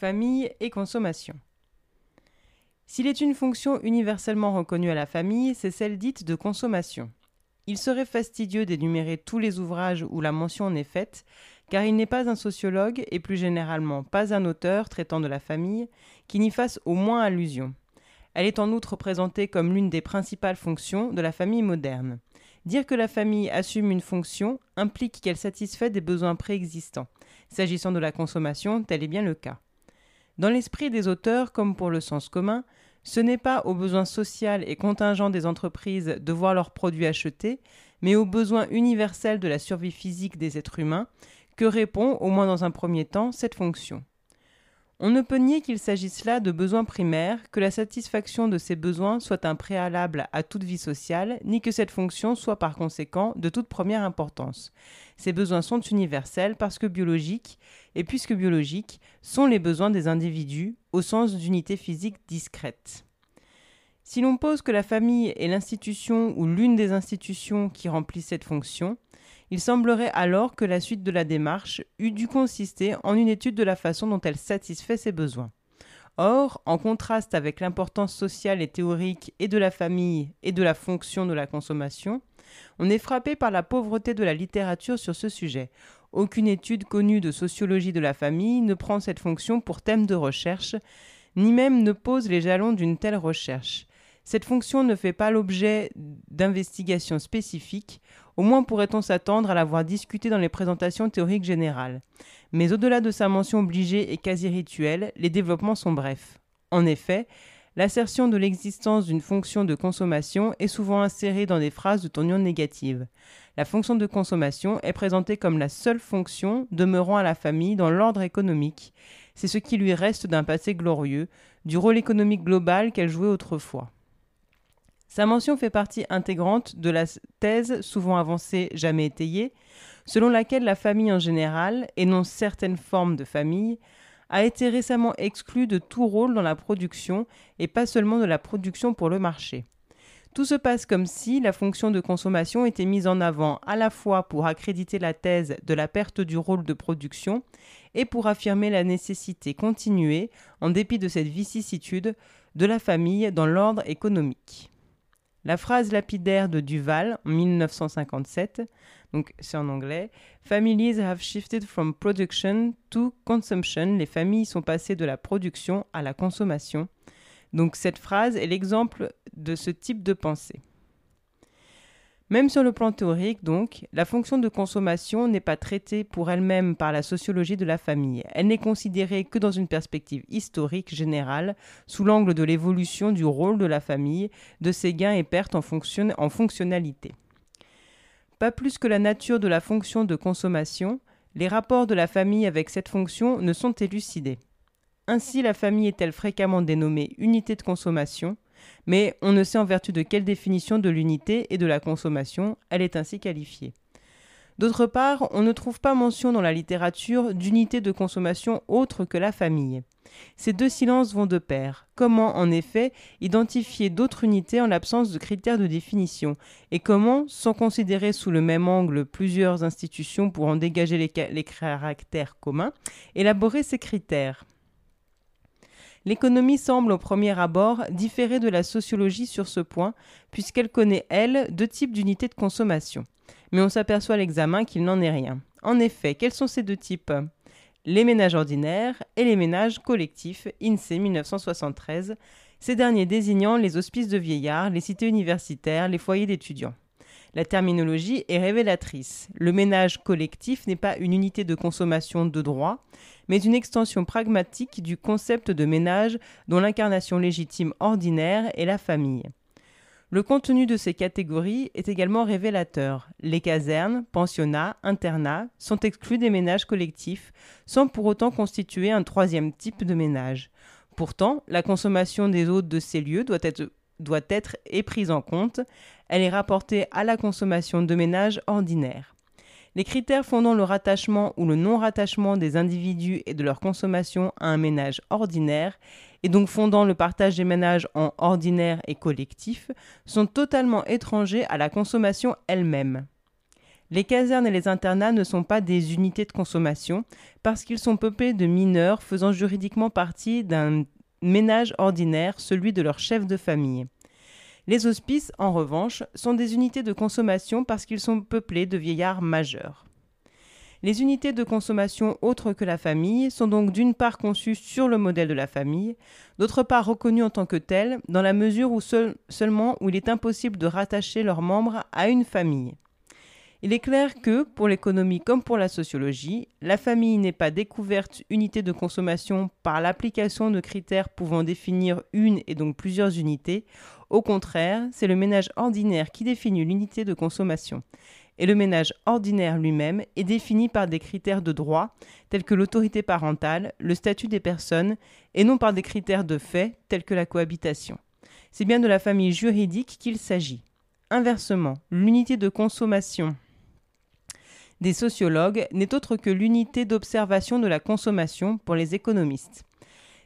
Famille et consommation. S'il est une fonction universellement reconnue à la famille, c'est celle dite de consommation. Il serait fastidieux d'énumérer tous les ouvrages où la mention en est faite, car il n'est pas un sociologue, et plus généralement pas un auteur traitant de la famille, qui n'y fasse au moins allusion. Elle est en outre présentée comme l'une des principales fonctions de la famille moderne. Dire que la famille assume une fonction implique qu'elle satisfait des besoins préexistants. S'agissant de la consommation, tel est bien le cas. Dans l'esprit des auteurs, comme pour le sens commun, ce n'est pas aux besoins social et contingents des entreprises de voir leurs produits achetés, mais aux besoins universels de la survie physique des êtres humains que répond, au moins dans un premier temps, cette fonction. On ne peut nier qu'il s'agisse là de besoins primaires, que la satisfaction de ces besoins soit un préalable à toute vie sociale, ni que cette fonction soit par conséquent de toute première importance. Ces besoins sont universels parce que biologiques, et puisque biologiques, sont les besoins des individus au sens d'unité physique discrète. Si l'on pose que la famille est l'institution ou l'une des institutions qui remplit cette fonction, il semblerait alors que la suite de la démarche eût dû consister en une étude de la façon dont elle satisfait ses besoins. Or, en contraste avec l'importance sociale et théorique et de la famille et de la fonction de la consommation, on est frappé par la pauvreté de la littérature sur ce sujet. Aucune étude connue de sociologie de la famille ne prend cette fonction pour thème de recherche, ni même ne pose les jalons d'une telle recherche. Cette fonction ne fait pas l'objet d'investigations spécifiques, au moins pourrait-on s'attendre à la voir discutée dans les présentations théoriques générales. Mais au-delà de sa mention obligée et quasi rituelle, les développements sont brefs. En effet, l'assertion de l'existence d'une fonction de consommation est souvent insérée dans des phrases de tonion négative. La fonction de consommation est présentée comme la seule fonction demeurant à la famille dans l'ordre économique. C'est ce qui lui reste d'un passé glorieux, du rôle économique global qu'elle jouait autrefois. Sa mention fait partie intégrante de la thèse souvent avancée, jamais étayée, selon laquelle la famille en général, et non certaines formes de famille, a été récemment exclue de tout rôle dans la production et pas seulement de la production pour le marché. Tout se passe comme si la fonction de consommation était mise en avant à la fois pour accréditer la thèse de la perte du rôle de production et pour affirmer la nécessité continuée, en dépit de cette vicissitude, de la famille dans l'ordre économique. La phrase lapidaire de Duval en 1957, donc c'est en anglais, Families have shifted from production to consumption. Les familles sont passées de la production à la consommation. Donc cette phrase est l'exemple de ce type de pensée. Même sur le plan théorique, donc, la fonction de consommation n'est pas traitée pour elle-même par la sociologie de la famille. Elle n'est considérée que dans une perspective historique générale, sous l'angle de l'évolution du rôle de la famille, de ses gains et pertes en, fonctionnalité. Pas plus que la nature de la fonction de consommation, les rapports de la famille avec cette fonction ne sont élucidés. Ainsi, la famille est-elle fréquemment dénommée unité de consommation, mais on ne sait en vertu de quelle définition de l'unité et de la consommation elle est ainsi qualifiée. D'autre part, on ne trouve pas mention dans la littérature d'unité de consommation autre que la famille. Ces deux silences vont de pair. Comment, en effet, identifier d'autres unités en l'absence de critères de définition? Et comment, sans considérer sous le même angle plusieurs institutions pour en dégager les, les caractères communs, élaborer ces critères? L'économie semble au premier abord différer de la sociologie sur ce point, puisqu'elle connaît, elle, deux types d'unités de consommation. Mais on s'aperçoit à l'examen qu'il n'en est rien. En effet, quels sont ces deux types? Les ménages ordinaires et les ménages collectifs, INSEE 1973, ces derniers désignant les hospices de vieillards, les cités universitaires, les foyers d'étudiants. La terminologie est révélatrice. Le ménage collectif n'est pas une unité de consommation de droit, mais une extension pragmatique du concept de ménage dont l'incarnation légitime ordinaire est la famille. Le contenu de ces catégories est également révélateur. Les casernes, pensionnats, internats sont exclus des ménages collectifs, sans pour autant constituer un troisième type de ménage. Pourtant, la consommation des hôtes de ces lieux doit être, doit être prise en compte. Elle est rapportée à la consommation de ménages ordinaires. Les critères fondant le rattachement ou le non-rattachement des individus et de leur consommation à un ménage ordinaire, et donc fondant le partage des ménages en ordinaire et collectif, sont totalement étrangers à la consommation elle-même. Les casernes et les internats ne sont pas des unités de consommation parce qu'ils sont peuplés de mineurs faisant juridiquement partie d'un ménage ordinaire, celui de leur chef de famille. Les hospices, en revanche, sont des unités de consommation parce qu'ils sont peuplés de vieillards majeurs. Les unités de consommation autres que la famille sont donc d'une part conçues sur le modèle de la famille, d'autre part reconnues en tant que telles, dans la mesure où seulement où il est impossible de rattacher leurs membres à une famille. Il est clair que, pour l'économie comme pour la sociologie, la famille n'est pas découverte unité de consommation par l'application de critères pouvant définir une et donc plusieurs unités. Au contraire, c'est le ménage ordinaire qui définit l'unité de consommation et le ménage ordinaire lui-même est défini par des critères de droit tels que l'autorité parentale, le statut des personnes, et non par des critères de fait tels que la cohabitation. C'est bien de la famille juridique qu'il s'agit. Inversement, l'unité de consommation des sociologues n'est autre que l'unité d'observation de la consommation pour les économistes.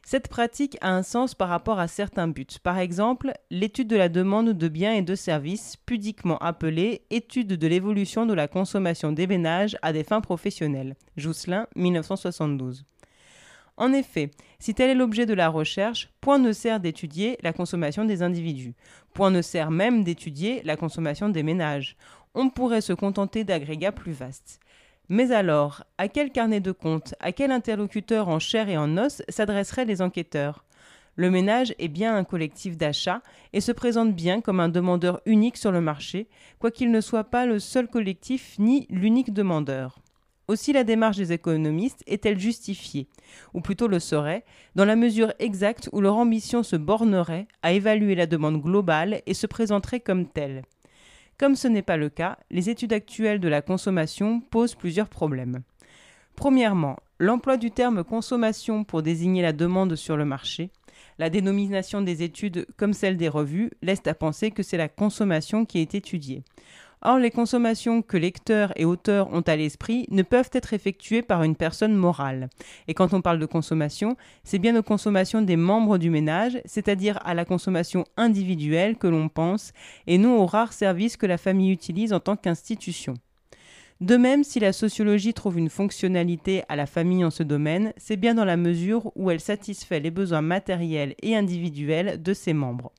Cette pratique a un sens par rapport à certains buts. Par exemple, l'étude de la demande de biens et de services, pudiquement appelée étude de l'évolution de la consommation des ménages à des fins professionnelles. Jousselin, 1972. En effet, si tel est l'objet de la recherche, point ne sert d'étudier la consommation des individus. Point ne sert même d'étudier la consommation des ménages. On pourrait se contenter d'agrégats plus vastes. Mais alors, à quel carnet de compte, à quel interlocuteur en chair et en os s'adresseraient les enquêteurs? Le ménage est bien un collectif d'achat et se présente bien comme un demandeur unique sur le marché, quoiqu'il ne soit pas le seul collectif ni l'unique demandeur. Aussi la démarche des économistes est-elle justifiée, ou plutôt le serait, dans la mesure exacte où leur ambition se bornerait à évaluer la demande globale et se présenterait comme telle. Comme ce n'est pas le cas, les études actuelles de la consommation posent plusieurs problèmes. Premièrement, l'emploi du terme consommation pour désigner la demande sur le marché, la dénomination des études comme celle des revues laisse à penser que c'est la consommation qui est étudiée. Or, les consommations que lecteurs et auteurs ont à l'esprit ne peuvent être effectuées par une personne morale. Et quand on parle de consommation, c'est bien aux consommations des membres du ménage, c'est-à-dire à la consommation individuelle que l'on pense, et non aux rares services que la famille utilise en tant qu'institution. De même, si la sociologie trouve une fonctionnalité à la famille en ce domaine, c'est bien dans la mesure où elle satisfait les besoins matériels et individuels de ses membres.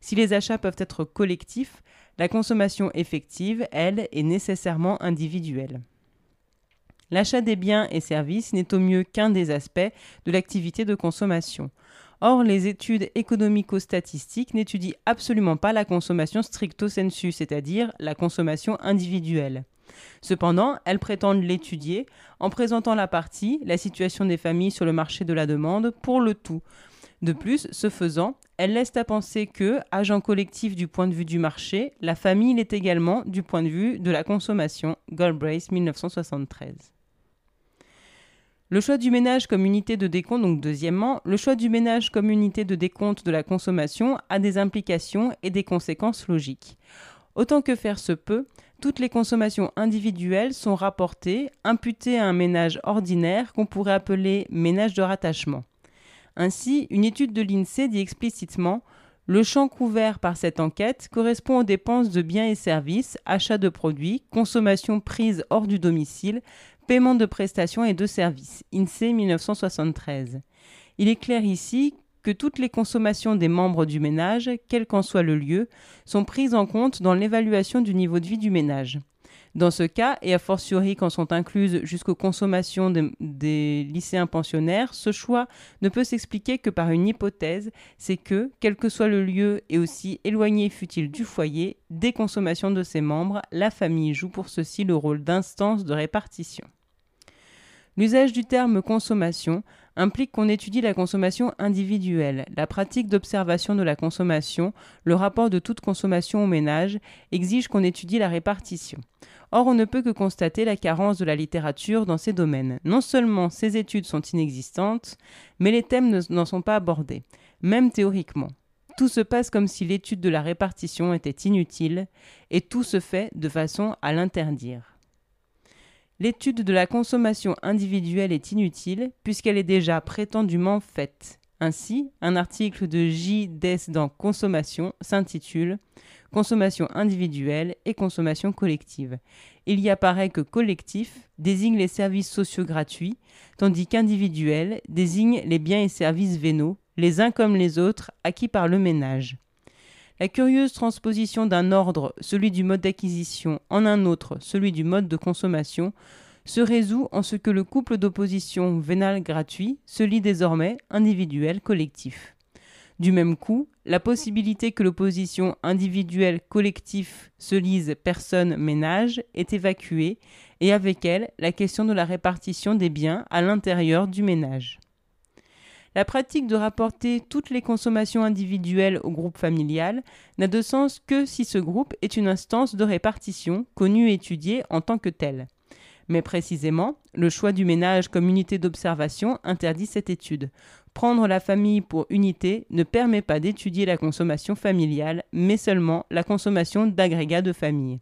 Si les achats peuvent être collectifs, la consommation effective, elle, est nécessairement individuelle. L'achat des biens et services n'est au mieux qu'un des aspects de l'activité de consommation. Or, les études économico-statistiques n'étudient absolument pas la consommation stricto sensu, c'est-à-dire la consommation individuelle. Cependant, elles prétendent l'étudier en présentant la partie, la situation des familles sur le marché de la demande, pour le tout, de plus, ce faisant, elle laisse à penser que, agent collectif du point de vue du marché, la famille l'est également du point de vue de la consommation. Goldbrace 1973. Le choix du ménage comme unité de décompte, donc deuxièmement, le choix du ménage comme unité de décompte de la consommation a des implications et des conséquences logiques. Autant que faire se peut, toutes les consommations individuelles sont rapportées, imputées à un ménage ordinaire qu'on pourrait appeler ménage de rattachement. Ainsi, une étude de l'INSEE dit explicitement le champ couvert par cette enquête correspond aux dépenses de biens et services, achat de produits, consommation prise hors du domicile, paiement de prestations et de services. INSEE 1973. Il est clair ici que toutes les consommations des membres du ménage, quel qu'en soit le lieu, sont prises en compte dans l'évaluation du niveau de vie du ménage. Dans ce cas, et a fortiori quand sont incluses jusqu'aux consommations des lycéens pensionnaires, ce choix ne peut s'expliquer que par une hypothèse, c'est que, quel que soit le lieu et aussi éloigné fut-il du foyer, des consommations de ses membres, la famille joue pour ceci le rôle d'instance de répartition. L'usage du terme consommation implique qu'on étudie la consommation individuelle. La pratique d'observation de la consommation, le rapport de toute consommation au ménage, exige qu'on étudie la répartition. Or, on ne peut que constater la carence de la littérature dans ces domaines. Non seulement ces études sont inexistantes, mais les thèmes n'en sont pas abordés, même théoriquement. Tout se passe comme si l'étude de la répartition était inutile, et tout se fait de façon à l'interdire. L'étude de la consommation individuelle est inutile puisqu'elle est déjà prétendument faite. Ainsi, un article de J. Dess dans Consommation s'intitule Consommation individuelle et consommation collective. Il y apparaît que collectif désigne les services sociaux gratuits, tandis qu'individuel désigne les biens et services vénaux, les uns comme les autres, acquis par le ménage. La curieuse transposition d'un ordre, celui du mode d'acquisition, en un autre, celui du mode de consommation, se résout en ce que le couple d'opposition vénal-gratuit se lie désormais individuel-collectif. Du même coup, la possibilité que l'opposition individuelle-collectif se lise personne-ménage est évacuée et avec elle la question de la répartition des biens à l'intérieur du ménage. La pratique de rapporter toutes les consommations individuelles au groupe familial n'a de sens que si ce groupe est une instance de répartition connue et étudiée en tant que telle. Mais précisément, le choix du ménage comme unité d'observation interdit cette étude. Prendre la famille pour unité ne permet pas d'étudier la consommation familiale, mais seulement la consommation d'agrégats de famille.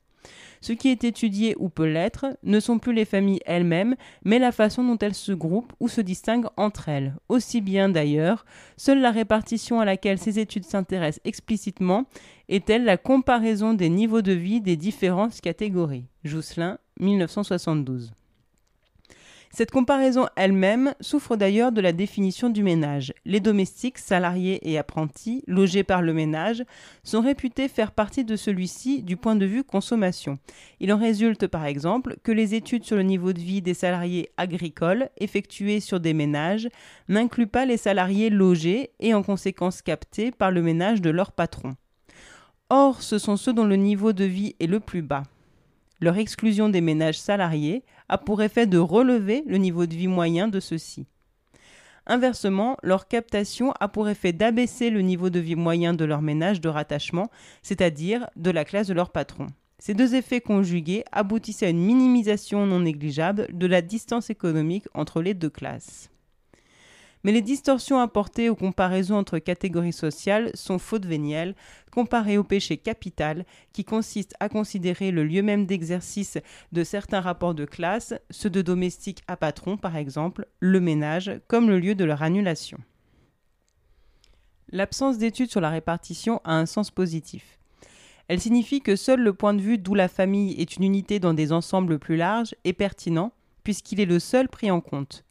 Ce qui est étudié ou peut l'être ne sont plus les familles elles-mêmes, mais la façon dont elles se groupent ou se distinguent entre elles. Aussi bien d'ailleurs, seule la répartition à laquelle ces études s'intéressent explicitement est-elle la comparaison des niveaux de vie des différentes catégories. Jousselin, 1972. Cette comparaison elle-même souffre d'ailleurs de la définition du ménage. Les domestiques, salariés et apprentis, logés par le ménage, sont réputés faire partie de celui-ci du point de vue consommation. Il en résulte par exemple que les études sur le niveau de vie des salariés agricoles effectuées sur des ménages n'incluent pas les salariés logés et en conséquence captés par le ménage de leur patron. Or, ce sont ceux dont le niveau de vie est le plus bas. Leur exclusion des ménages salariés a pour effet de relever le niveau de vie moyen de ceux-ci. Inversement, leur captation a pour effet d'abaisser le niveau de vie moyen de leur ménage de rattachement, c'est-à-dire de la classe de leur patron. Ces deux effets conjugués aboutissent à une minimisation non négligeable de la distance économique entre les deux classes. Mais les distorsions apportées aux comparaisons entre catégories sociales sont fautes vénielles, comparées au péché capital, qui consiste à considérer le lieu même d'exercice de certains rapports de classe, ceux de domestiques à patron par exemple, le ménage, comme le lieu de leur annulation. L'absence d'études sur la répartition a un sens positif. Elle signifie que seul le point de vue d'où la famille est une unité dans des ensembles plus larges est pertinent, puisqu'il est le seul pris en compte.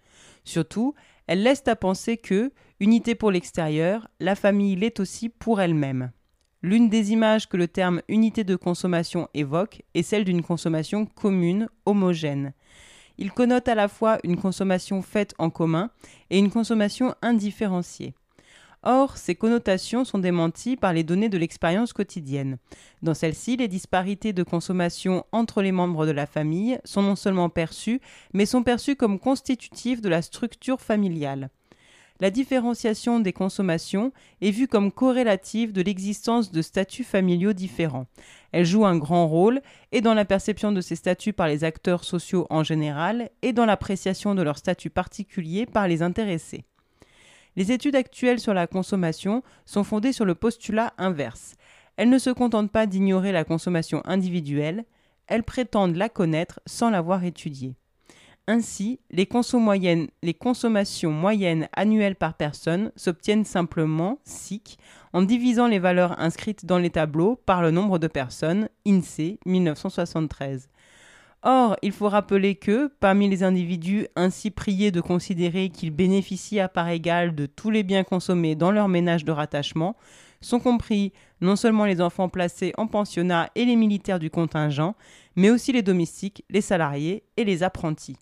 Surtout, elle laisse à penser que, unité pour l'extérieur, la famille l'est aussi pour elle-même. L'une des images que le terme unité de consommation évoque est celle d'une consommation commune, homogène. Il connote à la fois une consommation faite en commun et une consommation indifférenciée. Or, ces connotations sont démenties par les données de l'expérience quotidienne. Dans celle-ci, les disparités de consommation entre les membres de la famille sont non seulement perçues, mais sont perçues comme constitutives de la structure familiale. La différenciation des consommations est vue comme corrélative de l'existence de statuts familiaux différents. Elle joue un grand rôle et dans la perception de ces statuts par les acteurs sociaux en général et dans l'appréciation de leur statut particulier par les intéressés. Les études actuelles sur la consommation sont fondées sur le postulat inverse. Elles ne se contentent pas d'ignorer la consommation individuelle, elles prétendent la connaître sans l'avoir étudiée. Ainsi, les, consommations moyennes annuelles par personne s'obtiennent simplement, SIC, en divisant les valeurs inscrites dans les tableaux par le nombre de personnes, INSEE 1973. Or, il faut rappeler que, parmi les individus ainsi priés de considérer qu'ils bénéficient à part égale de tous les biens consommés dans leur ménage de rattachement, sont compris non seulement les enfants placés en pensionnat et les militaires du contingent, mais aussi les domestiques, les salariés et les apprentis.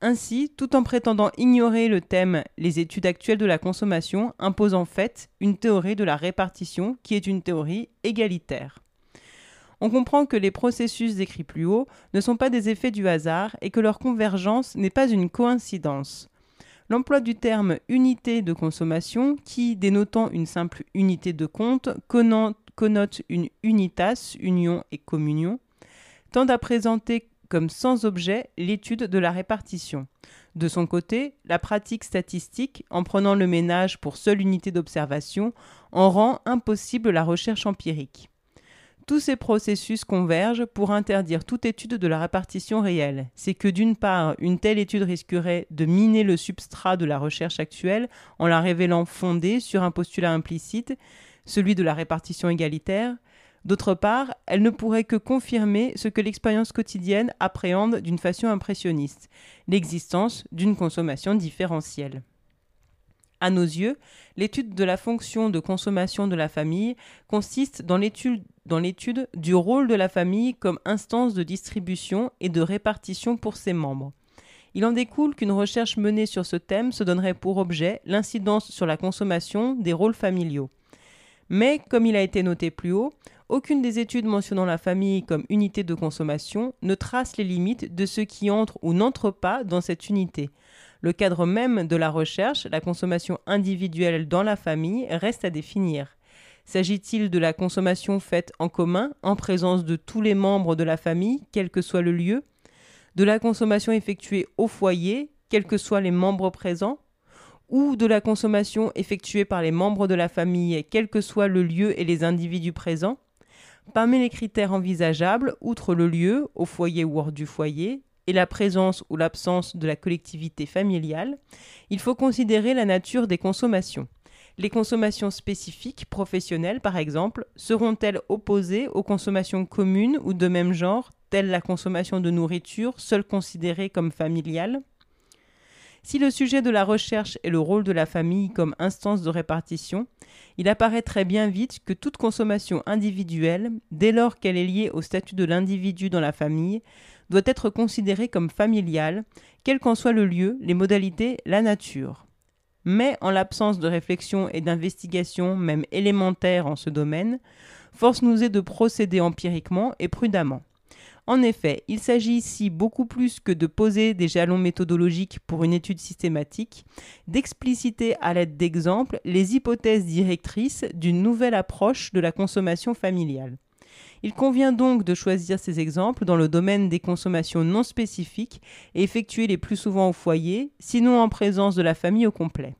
Ainsi, tout en prétendant ignorer le thème Les études actuelles de la consommation imposent en fait une théorie de la répartition qui est une théorie égalitaire on comprend que les processus décrits plus haut ne sont pas des effets du hasard et que leur convergence n'est pas une coïncidence. L'emploi du terme unité de consommation, qui, dénotant une simple unité de compte, connote une unitas, union et communion, tend à présenter comme sans objet l'étude de la répartition. De son côté, la pratique statistique, en prenant le ménage pour seule unité d'observation, en rend impossible la recherche empirique. Tous ces processus convergent pour interdire toute étude de la répartition réelle. C'est que d'une part, une telle étude risquerait de miner le substrat de la recherche actuelle en la révélant fondée sur un postulat implicite, celui de la répartition égalitaire. D'autre part, elle ne pourrait que confirmer ce que l'expérience quotidienne appréhende d'une façon impressionniste, l'existence d'une consommation différentielle. À nos yeux, l'étude de la fonction de consommation de la famille consiste dans l'étude, du rôle de la famille comme instance de distribution et de répartition pour ses membres. Il en découle qu'une recherche menée sur ce thème se donnerait pour objet l'incidence sur la consommation des rôles familiaux. Mais, comme il a été noté plus haut, aucune des études mentionnant la famille comme unité de consommation ne trace les limites de ce qui entre ou n'entre pas dans cette unité, le cadre même de la recherche, la consommation individuelle dans la famille, reste à définir. S'agit-il de la consommation faite en commun, en présence de tous les membres de la famille, quel que soit le lieu? De la consommation effectuée au foyer, quels que soient les membres présents? Ou de la consommation effectuée par les membres de la famille, quel que soit le lieu et les individus présents? Parmi les critères envisageables, outre le lieu, au foyer ou hors du foyer, et la présence ou l'absence de la collectivité familiale, il faut considérer la nature des consommations. Les consommations spécifiques, professionnelles par exemple, seront-elles opposées aux consommations communes ou de même genre, telles la consommation de nourriture, seule considérée comme familiale? Si le sujet de la recherche est le rôle de la famille comme instance de répartition, il apparaît très bien vite que toute consommation individuelle, dès lors qu'elle est liée au statut de l'individu dans la famille, doit être considérée comme familiale, quel qu'en soit le lieu, les modalités, la nature. Mais en l'absence de réflexion et d'investigation, même élémentaires en ce domaine, force nous est de procéder empiriquement et prudemment. En effet, il s'agit ici beaucoup plus que de poser des jalons méthodologiques pour une étude systématique, d'expliciter à l'aide d'exemples les hypothèses directrices d'une nouvelle approche de la consommation familiale. Il convient donc de choisir ces exemples dans le domaine des consommations non spécifiques et effectuées les plus souvent au foyer, sinon en présence de la famille au complet.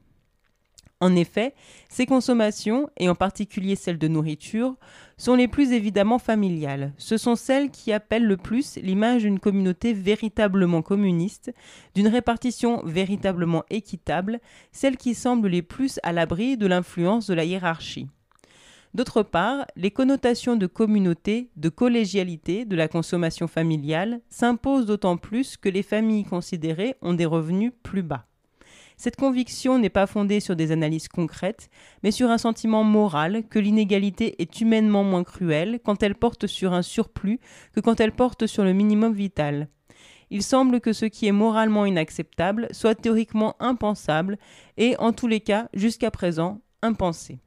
En effet, ces consommations, et en particulier celles de nourriture, sont les plus évidemment familiales. Ce sont celles qui appellent le plus l'image d'une communauté véritablement communiste, d'une répartition véritablement équitable, celles qui semblent les plus à l'abri de l'influence de la hiérarchie. D'autre part, les connotations de communauté, de collégialité de la consommation familiale s'imposent d'autant plus que les familles considérées ont des revenus plus bas. Cette conviction n'est pas fondée sur des analyses concrètes, mais sur un sentiment moral que l'inégalité est humainement moins cruelle quand elle porte sur un surplus que quand elle porte sur le minimum vital. Il semble que ce qui est moralement inacceptable soit théoriquement impensable et, en tous les cas, jusqu'à présent, impensé.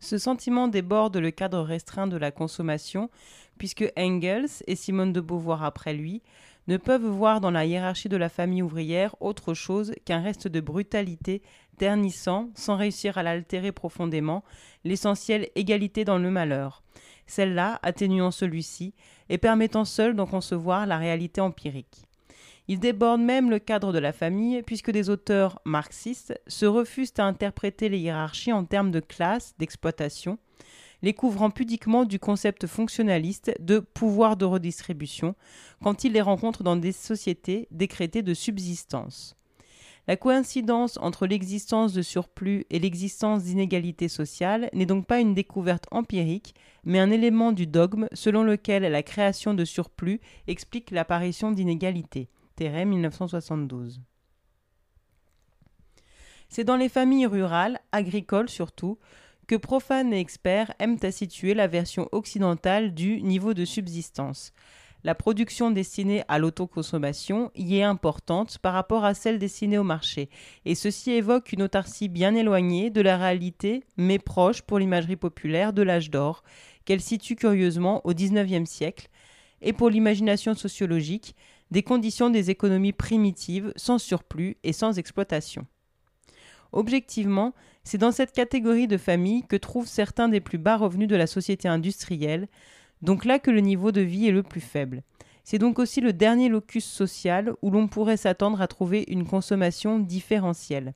Ce sentiment déborde le cadre restreint de la consommation, puisque Engels et Simone de Beauvoir après lui ne peuvent voir dans la hiérarchie de la famille ouvrière autre chose qu'un reste de brutalité ternissant, sans réussir à l'altérer profondément, l'essentielle égalité dans le malheur, celle-là atténuant celui-ci et permettant seule d'en concevoir la réalité empirique. Il déborde même le cadre de la famille, puisque des auteurs marxistes se refusent à interpréter les hiérarchies en termes de classe, d'exploitation, les couvrant pudiquement du concept fonctionnaliste de pouvoir de redistribution quand ils les rencontrent dans des sociétés décrétées de subsistance. La coïncidence entre l'existence de surplus et l'existence d'inégalités sociales n'est donc pas une découverte empirique, mais un élément du dogme selon lequel la création de surplus explique l'apparition d'inégalités. 1972. C'est dans les familles rurales, agricoles surtout, que profanes et experts aiment à situer la version occidentale du niveau de subsistance. La production destinée à l'autoconsommation y est importante par rapport à celle destinée au marché, et ceci évoque une autarcie bien éloignée de la réalité, mais proche pour l'imagerie populaire de l'âge d'or, qu'elle situe curieusement au XIXe siècle, et pour l'imagination sociologique, des conditions des économies primitives sans surplus et sans exploitation. Objectivement, c'est dans cette catégorie de familles que trouvent certains des plus bas revenus de la société industrielle, donc là que le niveau de vie est le plus faible. C'est donc aussi le dernier locus social où l'on pourrait s'attendre à trouver une consommation différentielle.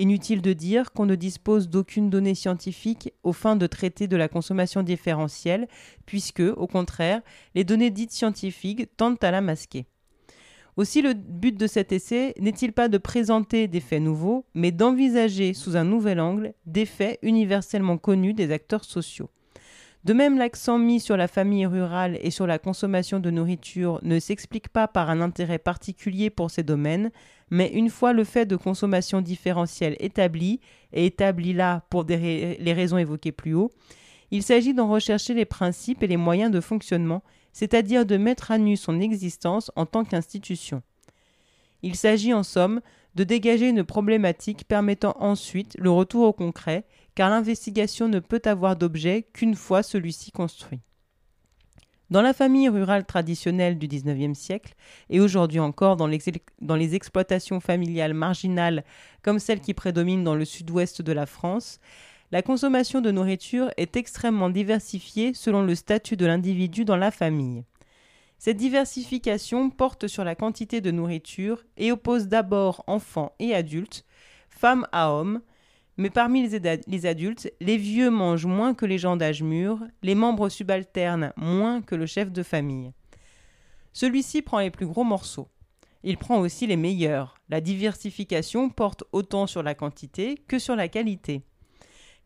Inutile de dire qu'on ne dispose d'aucune donnée scientifique aux fins de traiter de la consommation différentielle, puisque, au contraire, les données dites scientifiques tendent à la masquer. Aussi, le but de cet essai n'est-il pas de présenter des faits nouveaux, mais d'envisager sous un nouvel angle des faits universellement connus des acteurs sociaux? De même, l'accent mis sur la famille rurale et sur la consommation de nourriture ne s'explique pas par un intérêt particulier pour ces domaines, mais une fois le fait de consommation différentielle établi, et établi là pour les raisons évoquées plus haut, il s'agit d'en rechercher les principes et les moyens de fonctionnement, c'est-à-dire de mettre à nu son existence en tant qu'institution. Il s'agit en somme de dégager une problématique permettant ensuite le retour au concret, car l'investigation ne peut avoir d'objet qu'une fois celui-ci construit. Dans la famille rurale traditionnelle du XIXe siècle, et aujourd'hui encore dans les, dans les, exploitations familiales marginales comme celles qui prédominent dans le sud-ouest de la France, la consommation de nourriture est extrêmement diversifiée selon le statut de l'individu dans la famille. Cette diversification porte sur la quantité de nourriture et oppose d'abord enfants et adultes, femmes à hommes, mais parmi les, adultes, les vieux mangent moins que les gens d'âge mûr, les membres subalternes moins que le chef de famille. Celui-ci prend les plus gros morceaux. Il prend aussi les meilleurs. La diversification porte autant sur la quantité que sur la qualité.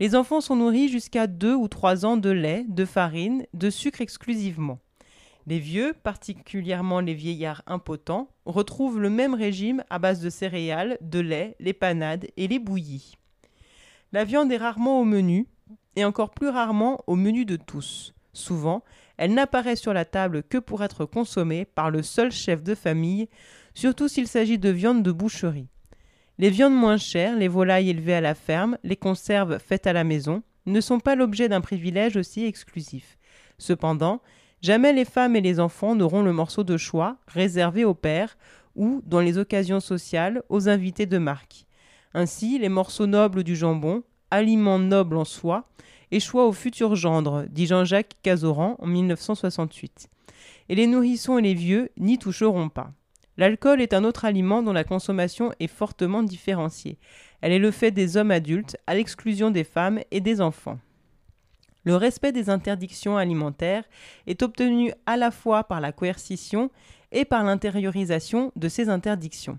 Les enfants sont nourris jusqu'à 2 ou 3 ans de lait, de farine, de sucre exclusivement. Les vieux, particulièrement les vieillards impotents, retrouvent le même régime à base de céréales, de lait, les panades et les bouillies. La viande est rarement au menu, et encore plus rarement au menu de tous. Souvent, elle n'apparaît sur la table que pour être consommée par le seul chef de famille, surtout s'il s'agit de viande de boucherie. Les viandes moins chères, les volailles élevées à la ferme, les conserves faites à la maison, ne sont pas l'objet d'un privilège aussi exclusif. Cependant, jamais les femmes et les enfants n'auront le morceau de choix réservé au père ou, dans les occasions sociales, aux invités de marque. Ainsi, les morceaux nobles du jambon, aliment noble en soi, échoient au futur gendre, dit Jean-Jacques Cazoran en 1968. Et les nourrissons et les vieux n'y toucheront pas. L'alcool est un autre aliment dont la consommation est fortement différenciée. Elle est le fait des hommes adultes, à l'exclusion des femmes et des enfants. Le respect des interdictions alimentaires est obtenu à la fois par la coercition et par l'intériorisation de ces interdictions.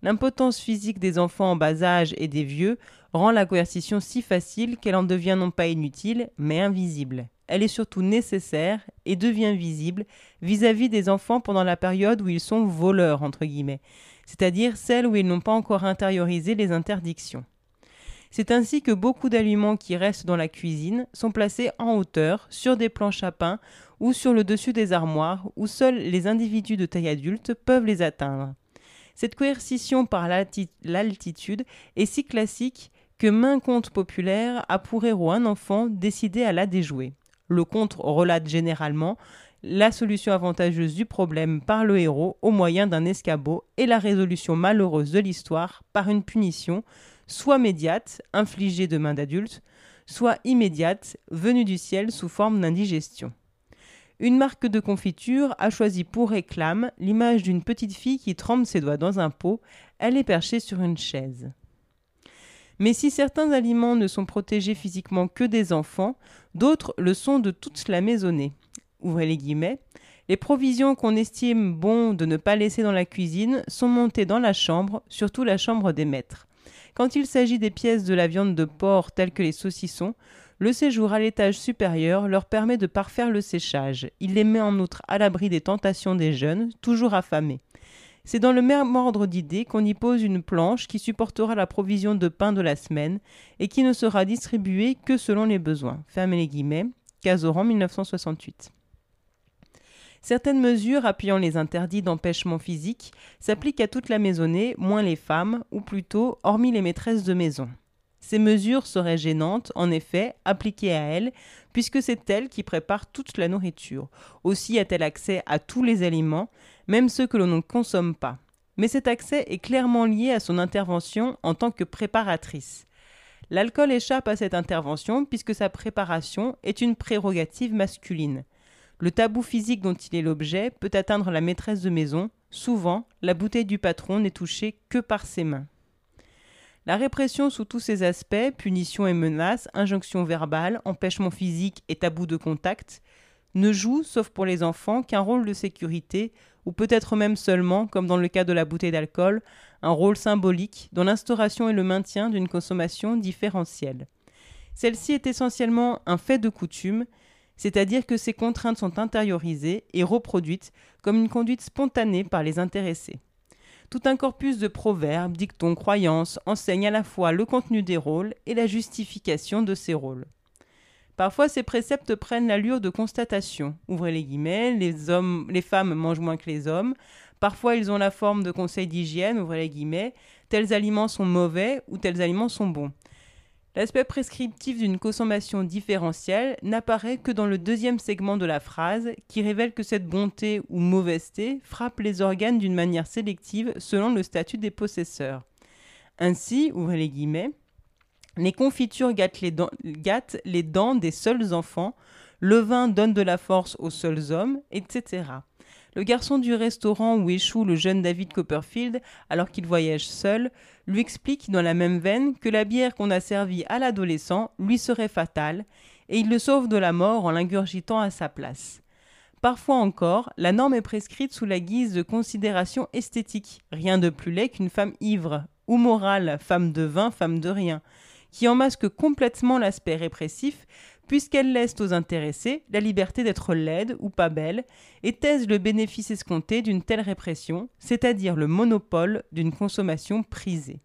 L'impotence physique des enfants en bas âge et des vieux rend la coercition si facile qu'elle en devient non pas inutile, mais invisible. Elle est surtout nécessaire et devient visible vis-à-vis des enfants pendant la période où ils sont voleurs, c'est-à-dire celle où ils n'ont pas encore intériorisé les interdictions. C'est ainsi que beaucoup d'aliments qui restent dans la cuisine sont placés en hauteur, sur des planches à pain ou sur le dessus des armoires, où seuls les individus de taille adulte peuvent les atteindre. Cette coercition par l'altitude est si classique que main conte populaire a pour héros un enfant décidé à la déjouer. Le conte relate généralement la solution avantageuse du problème par le héros au moyen d'un escabeau et la résolution malheureuse de l'histoire par une punition, soit médiate, infligée de main d'adulte, soit immédiate, venue du ciel sous forme d'indigestion. Une marque de confiture a choisi pour réclame l'image d'une petite fille qui trempe ses doigts dans un pot. Elle est perchée sur une chaise. Mais si certains aliments ne sont protégés physiquement que des enfants, d'autres le sont de toute la maisonnée. Ouvrez les guillemets. Les provisions qu'on estime bon de ne pas laisser dans la cuisine sont montées dans la chambre, surtout la chambre des maîtres. Quand il s'agit des pièces de la viande de porc telles que les saucissons, le séjour à l'étage supérieur leur permet de parfaire le séchage. Il les met en outre à l'abri des tentations des jeunes, toujours affamés. C'est dans le même ordre d'idées qu'on y pose une planche qui supportera la provision de pain de la semaine et qui ne sera distribuée que selon les besoins. Fermez les guillemets. Casoran 1968. Certaines mesures appuyant les interdits d'empêchement physique s'appliquent à toute la maisonnée, moins les femmes, ou plutôt hormis les maîtresses de maison. Ces mesures seraient gênantes, en effet, appliquées à elle, puisque c'est elle qui prépare toute la nourriture. Aussi a-t-elle accès à tous les aliments, même ceux que l'on ne consomme pas. Mais cet accès est clairement lié à son intervention en tant que préparatrice. L'alcool échappe à cette intervention puisque sa préparation est une prérogative masculine. Le tabou physique dont il est l'objet peut atteindre la maîtresse de maison. Souvent, la bouteille du patron n'est touchée que par ses mains. La répression sous tous ses aspects, punition et menaces, injonction verbale, empêchement physique et tabou de contact, ne joue, sauf pour les enfants, qu'un rôle de sécurité, ou peut-être même seulement, comme dans le cas de la bouteille d'alcool, un rôle symbolique dans l'instauration et le maintien d'une consommation différentielle. Celle-ci est essentiellement un fait de coutume, c'est-à-dire que ces contraintes sont intériorisées et reproduites comme une conduite spontanée par les intéressés. Tout un corpus de proverbes, dictons, croyances enseigne à la fois le contenu des rôles et la justification de ces rôles. Parfois, ces préceptes prennent l'allure de constatation. Ouvrez les guillemets, les hommes, les femmes mangent moins que les hommes. Parfois, ils ont la forme de conseils d'hygiène, ouvrez les guillemets. Tels aliments sont mauvais ou tels aliments sont bons. L'aspect prescriptif d'une consommation différentielle n'apparaît que dans le deuxième segment de la phrase, qui révèle que cette bonté ou mauvaiseté frappe les organes d'une manière sélective selon le statut des possesseurs. Ainsi, ouvrez les guillemets, les confitures gâtent les, dents, des seuls enfants, le vin donne de la force aux seuls hommes, etc. Le garçon du restaurant où échoue le jeune David Copperfield, alors qu'il voyage seul, lui explique dans la même veine que la bière qu'on a servie à l'adolescent lui serait fatale, et il le sauve de la mort en l'ingurgitant à sa place. Parfois encore, la norme est prescrite sous la guise de considération esthétique, rien de plus laid qu'une femme ivre, ou morale, femme de vin, femme de rien, qui en masque complètement l'aspect répressif, puisqu'elle laisse aux intéressés la liberté d'être laide ou pas belle, et taise le bénéfice escompté d'une telle répression, c'est-à-dire le monopole d'une consommation prisée.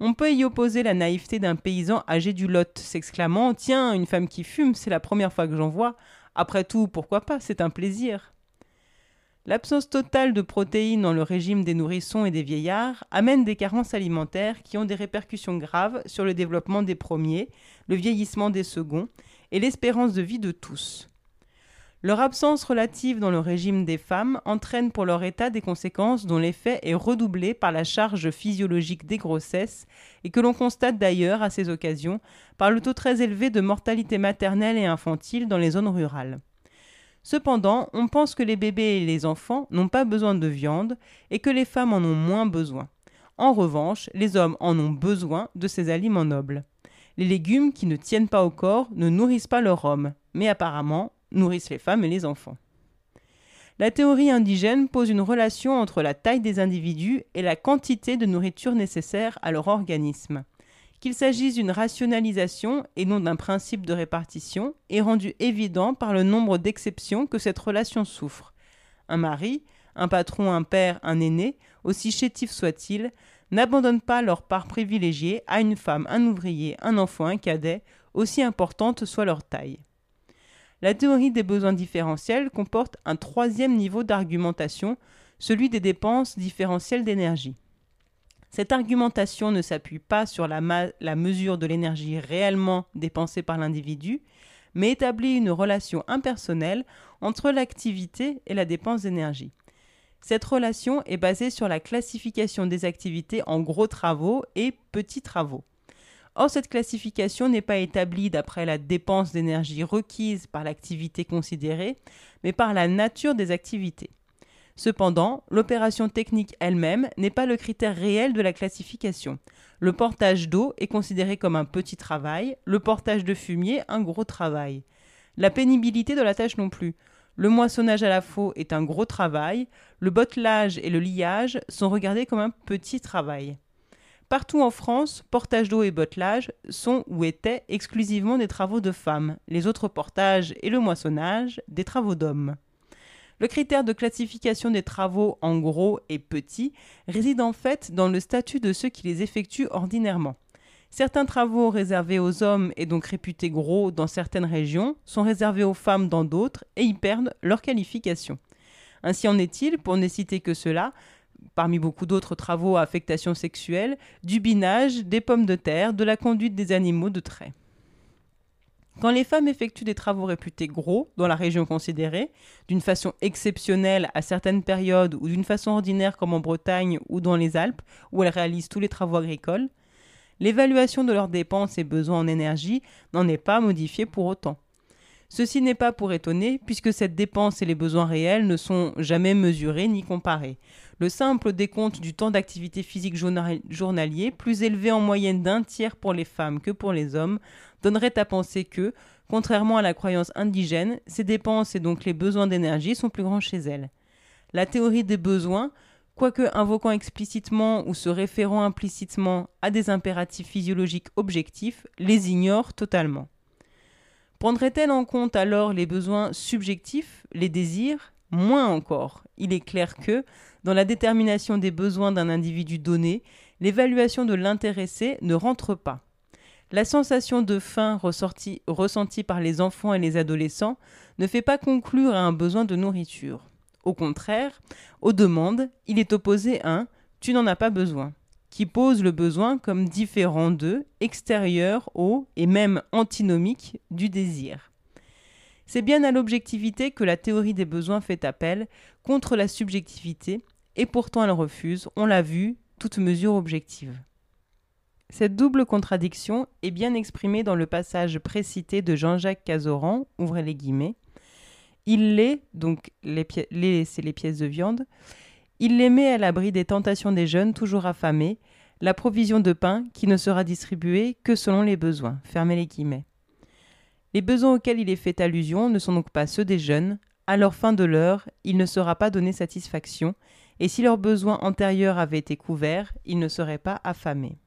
On peut y opposer la naïveté d'un paysan âgé du Lot, s'exclamant Tiens, une femme qui fume, c'est la première fois que j'en vois. Après tout, pourquoi pas, c'est un plaisir. L'absence totale de protéines dans le régime des nourrissons et des vieillards amène des carences alimentaires qui ont des répercussions graves sur le développement des premiers, le vieillissement des seconds et l'espérance de vie de tous. Leur absence relative dans le régime des femmes entraîne pour leur état des conséquences dont l'effet est redoublé par la charge physiologique des grossesses et que l'on constate d'ailleurs à ces occasions par le taux très élevé de mortalité maternelle et infantile dans les zones rurales. Cependant, on pense que les bébés et les enfants n'ont pas besoin de viande et que les femmes en ont moins besoin. En revanche, les hommes en ont besoin de ces aliments nobles. Les légumes qui ne tiennent pas au corps ne nourrissent pas leur homme, mais apparemment nourrissent les femmes et les enfants. La théorie indigène pose une relation entre la taille des individus et la quantité de nourriture nécessaire à leur organisme. Qu'il s'agisse d'une rationalisation et non d'un principe de répartition est rendu évident par le nombre d'exceptions que cette relation souffre. Un mari, un patron, un père, un aîné, aussi chétif soit-il, n'abandonnent pas leur part privilégiée à une femme, un ouvrier, un enfant, un cadet, aussi importante soit leur taille. La théorie des besoins différentiels comporte un troisième niveau d'argumentation, celui des dépenses différentielles d'énergie. Cette argumentation ne s'appuie pas sur la, mesure de l'énergie réellement dépensée par l'individu, mais établit une relation impersonnelle entre l'activité et la dépense d'énergie. Cette relation est basée sur la classification des activités en gros travaux et petits travaux. Or, cette classification n'est pas établie d'après la dépense d'énergie requise par l'activité considérée, mais par la nature des activités. Cependant, l'opération technique elle-même n'est pas le critère réel de la classification. Le portage d'eau est considéré comme un petit travail, le portage de fumier un gros travail. La pénibilité de la tâche non plus. Le moissonnage à la faux est un gros travail, le bottelage et le liage sont regardés comme un petit travail. Partout en France, portage d'eau et bottelage sont ou étaient exclusivement des travaux de femmes, les autres portages et le moissonnage des travaux d'hommes. Le critère de classification des travaux en gros et petits réside en fait dans le statut de ceux qui les effectuent ordinairement. Certains travaux réservés aux hommes et donc réputés gros dans certaines régions sont réservés aux femmes dans d'autres et y perdent leur qualification. Ainsi en est-il, pour ne citer que cela, parmi beaucoup d'autres travaux à affectation sexuelle, du binage, des pommes de terre, de la conduite des animaux de trait. Quand les femmes effectuent des travaux réputés gros dans la région considérée, d'une façon exceptionnelle à certaines périodes ou d'une façon ordinaire comme en Bretagne ou dans les Alpes, où elles réalisent tous les travaux agricoles, l'évaluation de leurs dépenses et besoins en énergie n'en est pas modifiée pour autant. Ceci n'est pas pour étonner, puisque cette dépense et les besoins réels ne sont jamais mesurés ni comparés. Le simple décompte du temps d'activité physique journalier, plus élevé en moyenne d'un tiers pour les femmes que pour les hommes, donnerait à penser que, contrairement à la croyance indigène, ces dépenses et donc les besoins d'énergie sont plus grands chez elles. La théorie des besoins, quoique invoquant explicitement ou se référant implicitement à des impératifs physiologiques objectifs, les ignore totalement. Prendrait-elle en compte alors les besoins subjectifs, les désirs? Moins encore. Il est clair que, dans la détermination des besoins d'un individu donné, l'évaluation de l'intéressé ne rentre pas. La sensation de faim ressentie par les enfants et les adolescents ne fait pas conclure à un besoin de nourriture. Au contraire, aux demandes, il est opposé un tu n'en as pas besoin, qui pose le besoin comme différent de, extérieur au et même antinomique du désir. C'est bien à l'objectivité que la théorie des besoins fait appel contre la subjectivité et pourtant elle refuse, on l'a vu, toute mesure objective. Cette double contradiction est bien exprimée dans le passage précité de Jean-Jacques Cazoran, ouvrez les guillemets. Il les, donc les, c'est les pièces de viande, il les met à l'abri des tentations des jeunes toujours affamés, la provision de pain qui ne sera distribuée que selon les besoins. Fermez les guillemets. Les besoins auxquels il est fait allusion ne sont donc pas ceux des jeunes. À leur fin de l'heure, il ne sera pas donné satisfaction, et si leurs besoins antérieurs avaient été couverts, ils ne seraient pas affamés.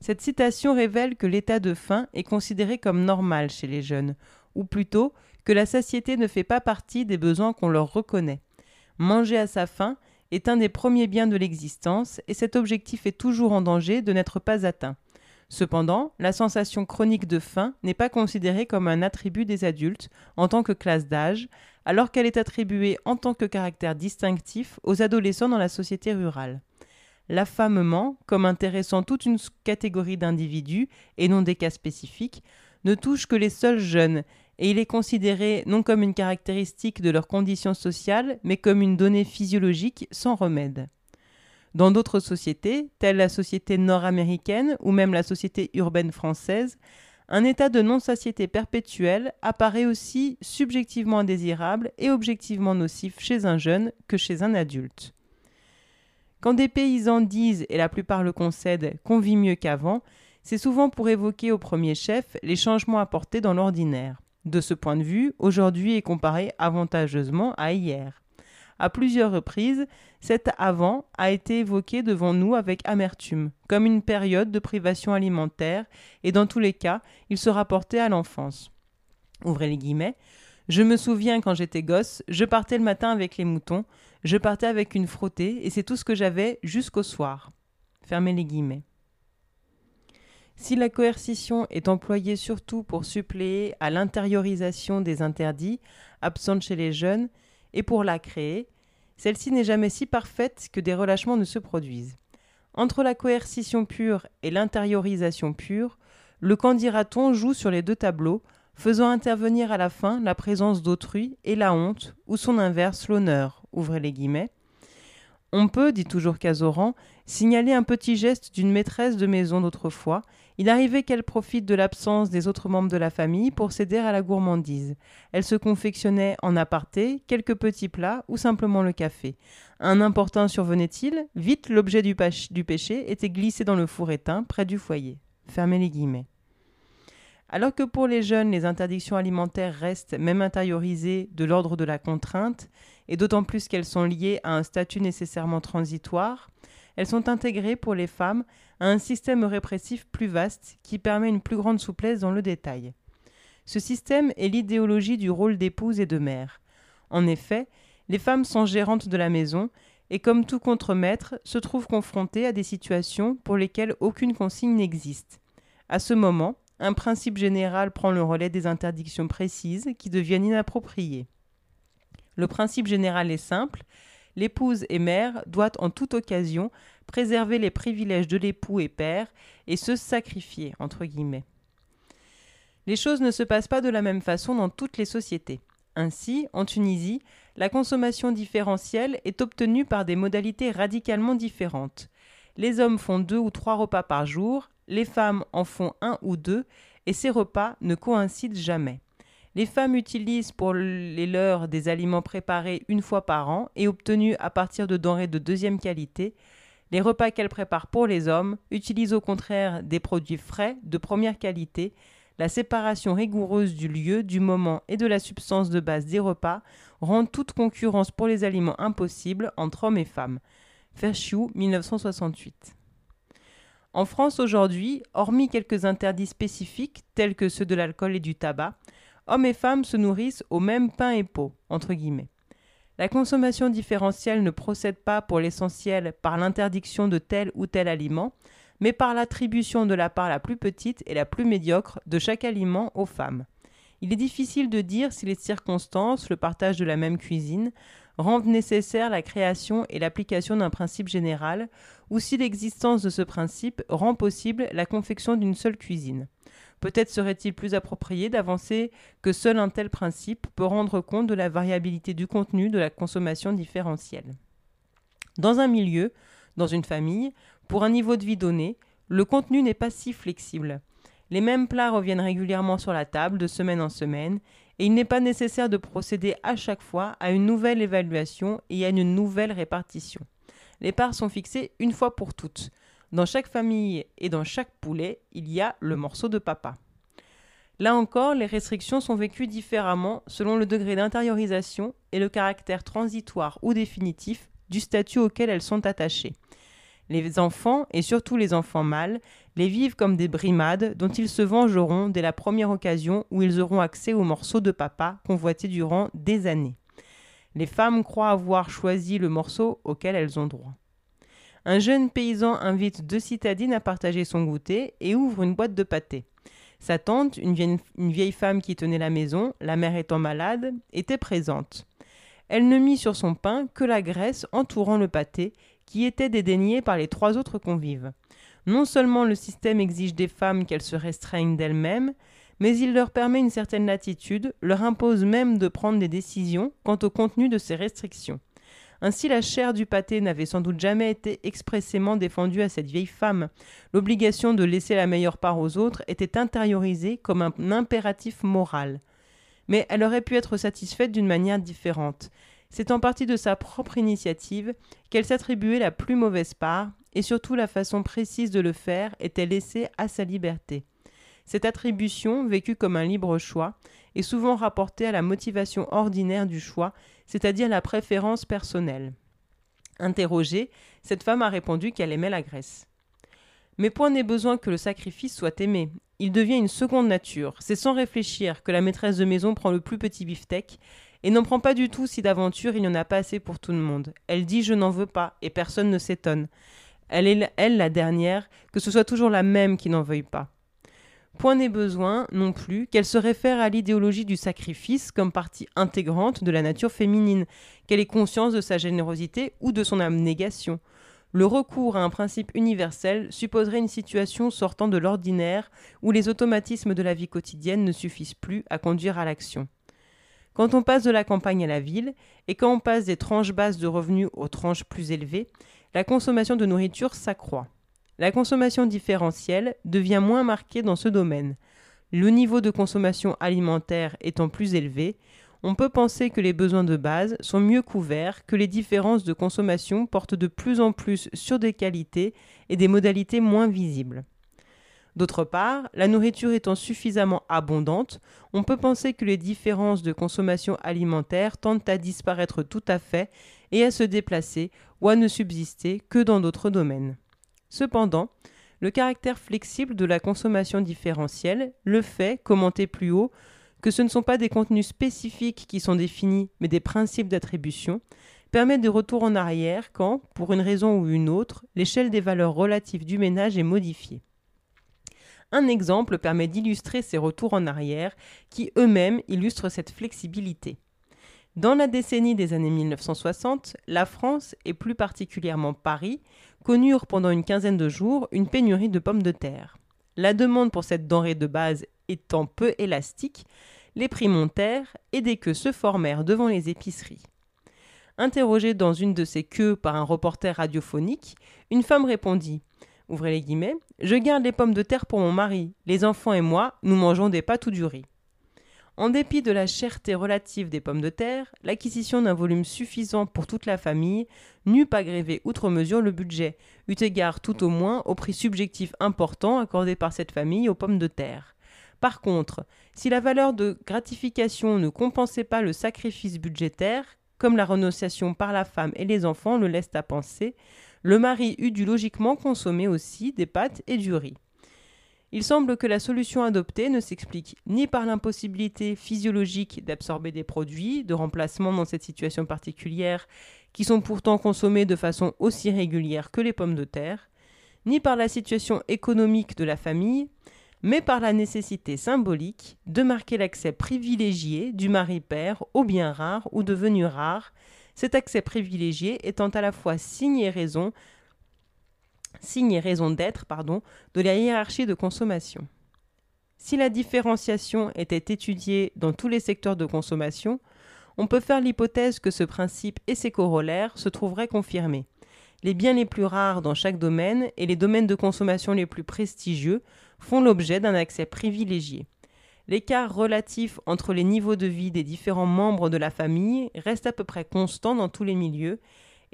Cette citation révèle que l'état de faim est considéré comme normal chez les jeunes, ou plutôt que la satiété ne fait pas partie des besoins qu'on leur reconnaît. Manger à sa faim est un des premiers biens de l'existence et cet objectif est toujours en danger de n'être pas atteint. Cependant, la sensation chronique de faim n'est pas considérée comme un attribut des adultes en tant que classe d'âge, alors qu'elle est attribuée en tant que caractère distinctif aux adolescents dans la société rurale. L'affamement, comme intéressant toute une catégorie d'individus et non des cas spécifiques, ne touche que les seuls jeunes, et il est considéré non comme une caractéristique de leur condition sociale, mais comme une donnée physiologique sans remède. Dans d'autres sociétés, telles la société nord-américaine ou même la société urbaine française, un état de non-satiété perpétuelle apparaît aussi subjectivement indésirable et objectivement nocif chez un jeune que chez un adulte. Quand des paysans disent, et la plupart le concèdent, qu'on vit mieux qu'avant, c'est souvent pour évoquer au premier chef les changements apportés dans l'ordinaire. De ce point de vue, aujourd'hui est comparé avantageusement à hier. À plusieurs reprises, cet avant a été évoqué devant nous avec amertume, comme une période de privation alimentaire, et dans tous les cas, il se rapportait à l'enfance. Ouvrez les guillemets. Je me souviens quand j'étais gosse, je partais le matin avec les moutons, je partais avec une frottée, et c'est tout ce que j'avais jusqu'au soir. Fermez les guillemets. Si la coercition est employée surtout pour suppléer à l'intériorisation des interdits, absentes chez les jeunes, et pour la créer, celle-ci n'est jamais si parfaite que des relâchements ne se produisent. Entre la coercition pure et l'intériorisation pure, le candidaton joue sur les deux tableaux, faisant intervenir à la fin la présence d'autrui et la honte, ou son inverse l'honneur. Ouvrez les guillemets. On peut, dit toujours Cazoran, signaler un petit geste d'une maîtresse de maison d'autrefois, il arrivait qu'elle profite de l'absence des autres membres de la famille pour céder à la gourmandise. Elle se confectionnait en aparté quelques petits plats ou simplement le café. Un importun survenait-il? Vite, l'objet du, péché était glissé dans le four éteint près du foyer. Fermez les guillemets. Alors que pour les jeunes, les interdictions alimentaires restent, même intériorisées, de l'ordre de la contrainte, et d'autant plus qu'elles sont liées à un statut nécessairement transitoire, elles sont intégrées pour les femmes à un système répressif plus vaste qui permet une plus grande souplesse dans le détail. Ce système est l'idéologie du rôle d'épouse et de mère. En effet, les femmes sont gérantes de la maison et comme tout contremaître, se trouvent confrontées à des situations pour lesquelles aucune consigne n'existe. À ce moment, un principe général prend le relais des interdictions précises qui deviennent inappropriées. Le principe général est simple, l'épouse et mère doit en toute occasion préserver les privilèges de l'époux et père et se sacrifier. Les choses ne se passent pas de la même façon dans toutes les sociétés. Ainsi, en Tunisie, la consommation différentielle est obtenue par des modalités radicalement différentes. Les hommes font deux ou trois repas par jour, les femmes en font un ou deux, et ces repas ne coïncident jamais. Les femmes utilisent pour les leurs des aliments préparés une fois par an et obtenus à partir de denrées de deuxième qualité. Les repas qu'elles préparent pour les hommes utilisent au contraire des produits frais de première qualité. La séparation rigoureuse du lieu, du moment et de la substance de base des repas rend toute concurrence pour les aliments impossible entre hommes et femmes. Fershiu, 1968. En France aujourd'hui, hormis quelques interdits spécifiques tels que ceux de l'alcool et du tabac, hommes et femmes se nourrissent au même pain et pot, entre guillemets. La consommation différentielle ne procède pas pour l'essentiel par l'interdiction de tel ou tel aliment, mais par l'attribution de la part la plus petite et la plus médiocre de chaque aliment aux femmes. Il est difficile de dire si les circonstances, le partage de la même cuisine, rendent nécessaire la création et l'application d'un principe général, ou si l'existence de ce principe rend possible la confection d'une seule cuisine. Peut-être serait-il plus approprié d'avancer que seul un tel principe peut rendre compte de la variabilité du contenu de la consommation différentielle. Dans un milieu, dans une famille, pour un niveau de vie donné, le contenu n'est pas si flexible. Les mêmes plats reviennent régulièrement sur la table de semaine en semaine, et il n'est pas nécessaire de procéder à chaque fois à une nouvelle évaluation et à une nouvelle répartition. Les parts sont fixées une fois pour toutes. Dans chaque famille et dans chaque poulet, il y a le morceau de papa. Là encore, les restrictions sont vécues différemment selon le degré d'intériorisation et le caractère transitoire ou définitif du statut auquel elles sont attachées. Les enfants, et surtout les enfants mâles, les vivent comme des brimades dont ils se vengeront dès la première occasion où ils auront accès au morceau de papa convoité durant des années. Les femmes croient avoir choisi le morceau auquel elles ont droit. Un jeune paysan invite deux citadines à partager son goûter et ouvre une boîte de pâté. Sa tante, une vieille, femme qui tenait la maison, la mère étant malade, était présente. Elle ne mit sur son pain que la graisse entourant le pâté, qui était dédaigné par les trois autres convives. Non seulement le système exige des femmes qu'elles se restreignent d'elles-mêmes, mais il leur permet une certaine latitude, leur impose même de prendre des décisions quant au contenu de ces restrictions. Ainsi la chair du pâté n'avait sans doute jamais été expressément défendue à cette vieille femme. L'obligation de laisser la meilleure part aux autres était intériorisée comme un impératif moral. Mais elle aurait pu être satisfaite d'une manière différente. C'est en partie de sa propre initiative qu'elle s'attribuait la plus mauvaise part, et surtout la façon précise de le faire était laissée à sa liberté. Cette attribution, vécue comme un libre choix, est souvent rapportée à la motivation ordinaire du choix c'est-à-dire la préférence personnelle. Interrogée, cette femme a répondu qu'elle aimait la graisse. Mais point n'est besoin que le sacrifice soit aimé. Il devient une seconde nature. C'est sans réfléchir que la maîtresse de maison prend le plus petit beefsteak et n'en prend pas du tout si d'aventure il n'y en a pas assez pour tout le monde. Elle dit je n'en veux pas et personne ne s'étonne. Elle est elle la dernière, que ce soit toujours la même qui n'en veuille pas. Point n'est besoin non plus qu'elle se réfère à l'idéologie du sacrifice comme partie intégrante de la nature féminine, qu'elle ait conscience de sa générosité ou de son abnégation. Le recours à un principe universel supposerait une situation sortant de l'ordinaire où les automatismes de la vie quotidienne ne suffisent plus à conduire à l'action. Quand on passe de la campagne à la ville, et quand on passe des tranches basses de revenus aux tranches plus élevées, la consommation de nourriture s'accroît. La consommation différentielle devient moins marquée dans ce domaine. Le niveau de consommation alimentaire étant plus élevé, on peut penser que les besoins de base sont mieux couverts, que les différences de consommation portent de plus en plus sur des qualités et des modalités moins visibles. D'autre part, la nourriture étant suffisamment abondante, on peut penser que les différences de consommation alimentaire tendent à disparaître tout à fait et à se déplacer ou à ne subsister que dans d'autres domaines. Cependant, le caractère flexible de la consommation différentielle, le fait, commenté plus haut, que ce ne sont pas des contenus spécifiques qui sont définis, mais des principes d'attribution, permet des retours en arrière quand, pour une raison ou une autre, l'échelle des valeurs relatives du ménage est modifiée. Un exemple permet d'illustrer ces retours en arrière qui eux-mêmes illustrent cette flexibilité. Dans la décennie des années 1960, la France, et plus particulièrement Paris, connurent pendant une quinzaine de jours une pénurie de pommes de terre. La demande pour cette denrée de base étant peu élastique, les prix montèrent et des queues se formèrent devant les épiceries. Interrogée dans une de ces queues par un reporter radiophonique, une femme répondit ouvrez les guillemets, je garde les pommes de terre pour mon mari, les enfants et moi, nous mangeons des pâtes ou du riz. En dépit de la cherté relative des pommes de terre, l'acquisition d'un volume suffisant pour toute la famille n'eût pas grévé outre mesure le budget, eut égard tout au moins au prix subjectif important accordé par cette famille aux pommes de terre. Par contre, si la valeur de gratification ne compensait pas le sacrifice budgétaire, comme la renonciation par la femme et les enfants le laissent à penser, le mari eût dû logiquement consommer aussi des pâtes et du riz. Il semble que la solution adoptée ne s'explique ni par l'impossibilité physiologique d'absorber des produits de remplacement dans cette situation particulière, qui sont pourtant consommés de façon aussi régulière que les pommes de terre, ni par la situation économique de la famille, mais par la nécessité symbolique de marquer l'accès privilégié du mari-père aux biens rares ou devenus rares, cet accès privilégié étant à la fois signe et raison signe et raison d'être pardon, de la hiérarchie de consommation. Si la différenciation était étudiée dans tous les secteurs de consommation, on peut faire l'hypothèse que ce principe et ses corollaires se trouveraient confirmés. Les biens les plus rares dans chaque domaine et les domaines de consommation les plus prestigieux font l'objet d'un accès privilégié. L'écart relatif entre les niveaux de vie des différents membres de la famille reste à peu près constant dans tous les milieux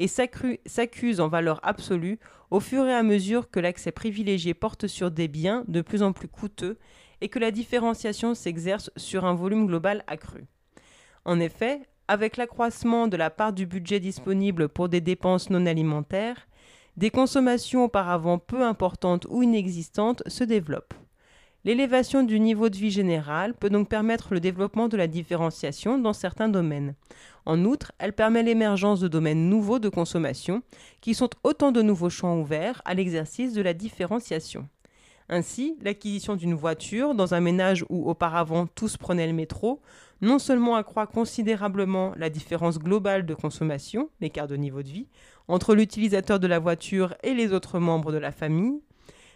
et s'accuse en valeur absolue au fur et à mesure que l'accès privilégié porte sur des biens de plus en plus coûteux et que la différenciation s'exerce sur un volume global accru. En effet, avec l'accroissement de la part du budget disponible pour des dépenses non alimentaires, des consommations auparavant peu importantes ou inexistantes se développent. L'élévation du niveau de vie général peut donc permettre le développement de la différenciation dans certains domaines. En outre, elle permet l'émergence de domaines nouveaux de consommation, qui sont autant de nouveaux champs ouverts à l'exercice de la différenciation. Ainsi, l'acquisition d'une voiture dans un ménage où auparavant tous prenaient le métro, non seulement accroît considérablement la différence globale de consommation, l'écart de niveau de vie, entre l'utilisateur de la voiture et les autres membres de la famille,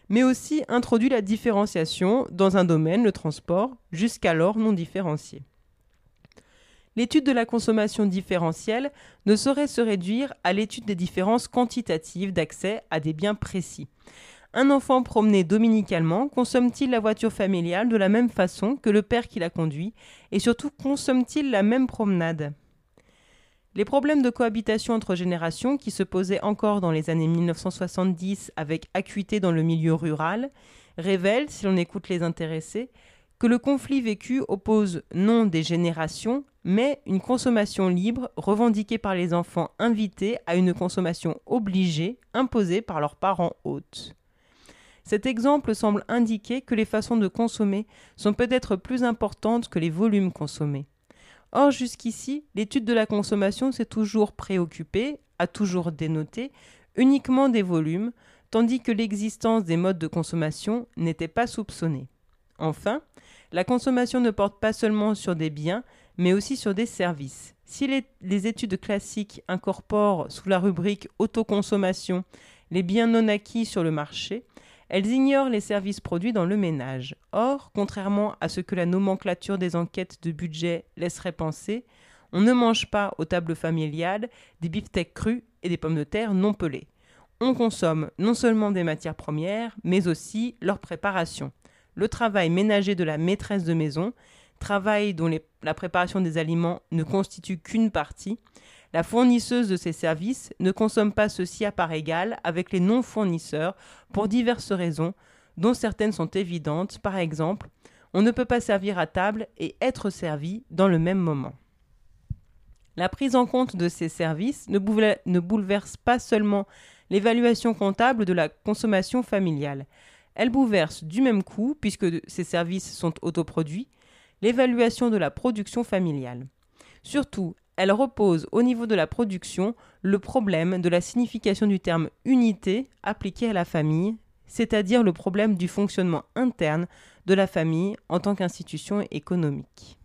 mais aussi introduit la différenciation dans un domaine, le transport, jusqu'alors non différencié. L'étude de la consommation différentielle ne saurait se réduire à l'étude des différences quantitatives d'accès à des biens précis. Un enfant promené dominicalement consomme-t-il la voiture familiale de la même façon que le père qui la conduit? Et surtout consomme-t-il la même promenade? Les problèmes de cohabitation entre générations qui se posaient encore dans les années 1970 avec acuité dans le milieu rural révèlent, si l'on écoute les intéressés, que le conflit vécu oppose non des générations, mais une consommation libre revendiquée par les enfants invités à une consommation obligée imposée par leurs parents hôtes. Cet exemple semble indiquer que les façons de consommer sont peut-être plus importantes que les volumes consommés. Or, jusqu'ici, l'étude de la consommation s'est toujours préoccupée, a toujours dénoté, uniquement des volumes, tandis que l'existence des modes de consommation n'était pas soupçonnée. Enfin, la consommation ne porte pas seulement sur des biens, mais aussi sur des services. Si les, études classiques incorporent sous la rubrique autoconsommation les biens non acquis sur le marché, elles ignorent les services produits dans le ménage. Or, contrairement à ce que la nomenclature des enquêtes de budget laisserait penser, on ne mange pas aux tables familiales des beefsteaks crus et des pommes de terre non pelées. On consomme non seulement des matières premières, mais aussi leur préparation. Le travail ménager de la maîtresse de maison, travail dont la préparation des aliments ne constitue qu'une partie, la fournisseuse de ces services ne consomme pas ceci à part égale avec les non-fournisseurs pour diverses raisons, dont certaines sont évidentes. Par exemple, on ne peut pas servir à table et être servi dans le même moment. La prise en compte de ces services ne, bouleverse pas seulement l'évaluation comptable de la consommation familiale. Elle bouleverse du même coup, puisque ces services sont autoproduits, l'évaluation de la production familiale. Surtout, elle repose au niveau de la production le problème de la signification du terme unité appliqué à la famille, c'est-à-dire le problème du fonctionnement interne de la famille en tant qu'institution économique.